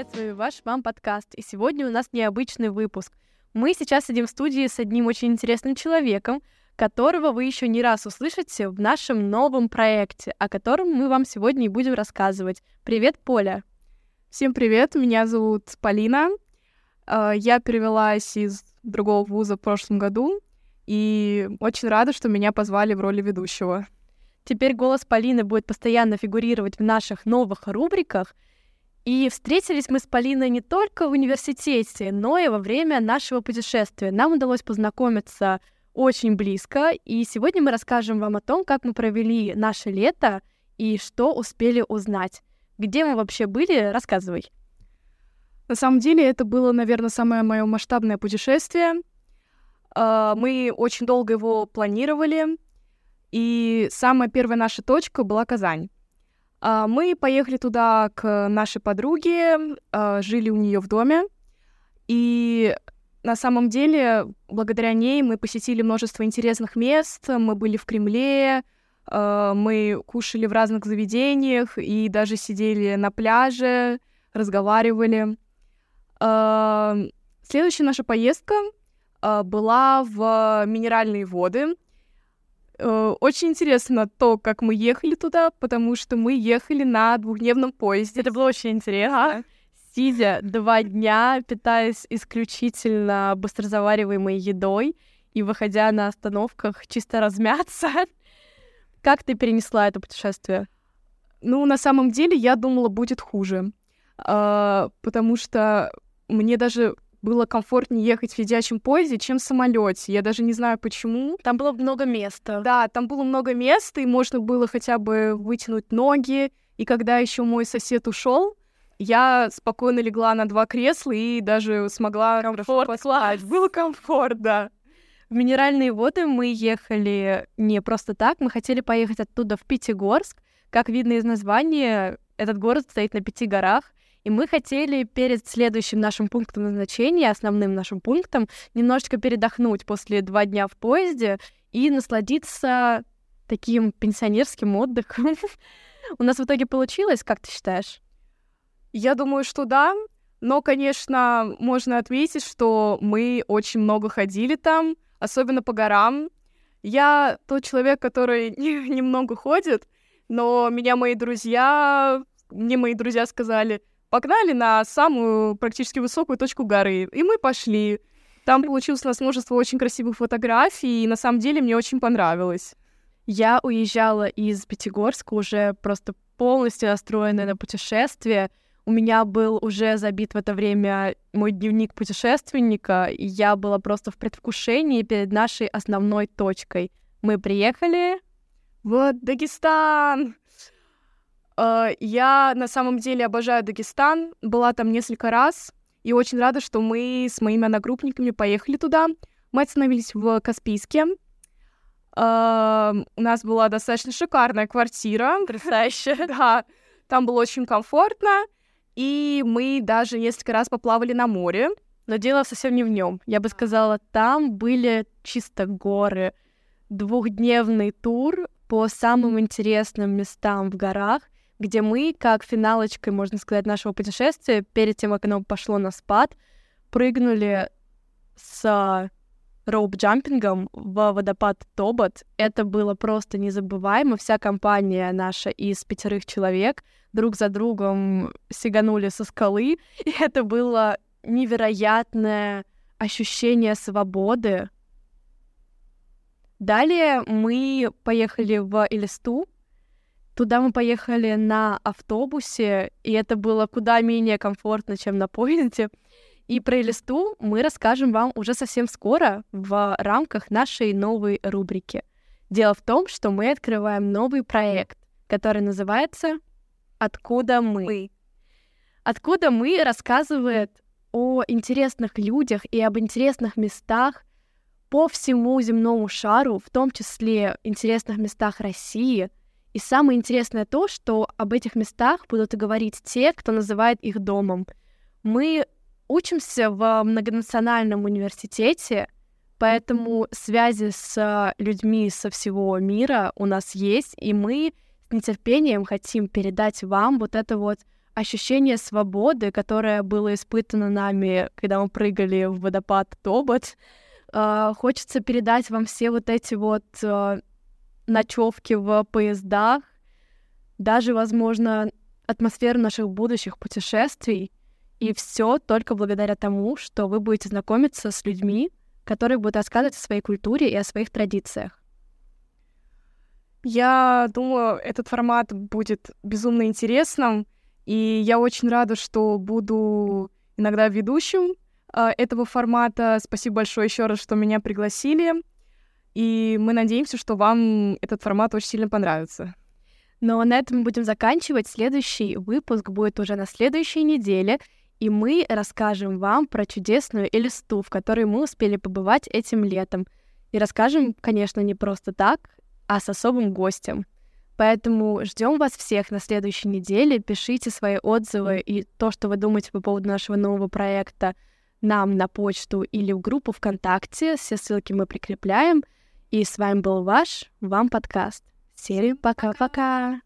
Привет, с вами ваш вам подкаст, и сегодня у нас необычный выпуск. Мы сейчас сидим в студии с одним очень интересным человеком, которого вы еще не раз услышите в нашем новом проекте, о котором мы вам сегодня и будем рассказывать. Привет, Поля! Всем привет, меня зовут Полина. А, я перевелась из другого вуза в прошлом году, и очень рада, что меня позвали в роли ведущего. Теперь голос Полины будет постоянно фигурировать в наших новых рубриках — и встретились мы с Полиной не только в университете, но и во время нашего путешествия. Нам удалось познакомиться очень близко, и сегодня мы расскажем вам о том, как мы провели наше лето и что успели узнать. Где мы вообще были? Рассказывай. На самом деле это было, наверное, самое мое масштабное путешествие. А, мы очень долго его планировали, и самая первая наша точка была Казань. А, мы поехали туда к нашей подруге, а, жили у нее в доме, и на самом деле, благодаря ней мы посетили множество интересных мест. Мы были в Кремле, а, мы кушали в разных заведениях и даже сидели на пляже, разговаривали. Следующая наша поездка была в минеральные воды. Э, очень интересно то, как мы ехали туда, потому что мы ехали на двухдневном поезде. Это было очень интересно. Сидя два дня, питаясь исключительно быстрозавариваемой едой и выходя на остановках чисто размяться. Как ты перенесла это путешествие? Ну, на самом деле, я думала, будет хуже. Uh, потому что мне даже было комфортнее ехать в сидячем поезде, чем в самолете. Я даже не знаю почему. Там было много места. Да, там было много места, и можно было хотя бы вытянуть ноги. И когда еще мой сосед ушел, я спокойно легла на два кресла и даже смогла комфорт класс. Было комфорт, да. В Минеральные воды мы ехали не просто так, мы хотели поехать оттуда в Пятигорск. Как видно из названия, этот город стоит на пяти горах, и мы хотели перед следующим нашим пунктом назначения, основным нашим пунктом, немножечко передохнуть после два дня в поезде и насладиться таким пенсионерским отдыхом. У нас в итоге получилось, как ты считаешь? Я думаю, что да. Но, конечно, можно отметить, что мы очень много ходили там, особенно по горам. Я тот человек, который немного ходит, но меня мои друзья, мне мои друзья сказали, погнали на самую практически высокую точку горы. И мы пошли. Там получилось у нас множество очень красивых фотографий, и на самом деле мне очень понравилось. Я уезжала из Пятигорска уже просто полностью настроенная на путешествие. У меня был уже забит в это время мой дневник путешественника, и я была просто в предвкушении перед нашей основной точкой. Мы приехали в Дагестан. Э, я на самом деле обожаю Дагестан, была там несколько раз, и очень рада, что мы с моими одногруппниками поехали туда. Мы остановились в Каспийске. Э, у нас была достаточно шикарная квартира. Потрясающе. Да, там было очень комфортно, и мы даже несколько раз поплавали на море. Но дело совсем не в нем. Я бы сказала, там были чисто горы. Двухдневный тур по самым интересным местам в горах — где мы, как финалочкой, можно сказать, нашего путешествия, перед тем, как оно пошло на спад, прыгнули с роуп-джампингом в водопад Тобот. Это было просто незабываемо. Вся компания наша из пятерых человек друг за другом сиганули со скалы, и это было невероятное ощущение свободы. Далее мы поехали в Элисту, Туда мы поехали на автобусе, и это было куда менее комфортно, чем на поезде. И про Элисту мы расскажем вам уже совсем скоро в рамках нашей новой рубрики. Дело в том, что мы открываем новый проект, который называется «Откуда мы?». «Откуда мы» рассказывает о интересных людях и об интересных местах по всему земному шару, в том числе интересных местах России — и самое интересное то, что об этих местах будут говорить те, кто называет их домом. Мы учимся в многонациональном университете, поэтому связи с людьми со всего мира у нас есть, и мы с нетерпением хотим передать вам вот это вот ощущение свободы, которое было испытано нами, когда мы прыгали в водопад Тобот. Э, хочется передать вам все вот эти вот э, ночевки в поездах, даже, возможно, атмосферу наших будущих путешествий. И все только благодаря тому, что вы будете знакомиться с людьми, которые будут рассказывать о своей культуре и о своих традициях. Я думаю, этот формат будет безумно интересным, и я очень рада, что буду иногда ведущим э, этого формата. Спасибо большое еще раз, что меня пригласили. И мы надеемся, что вам этот формат очень сильно понравится. Но на этом мы будем заканчивать. Следующий выпуск будет уже на следующей неделе, и мы расскажем вам про чудесную Элисту, в которой мы успели побывать этим летом. И расскажем, конечно, не просто так, а с особым гостем. Поэтому ждем вас всех на следующей неделе. Пишите свои отзывы и то, что вы думаете по поводу нашего нового проекта, нам на почту или в группу ВКонтакте. Все ссылки мы прикрепляем. И с вами был ваш Вам подкаст. Серия «Пока-пока».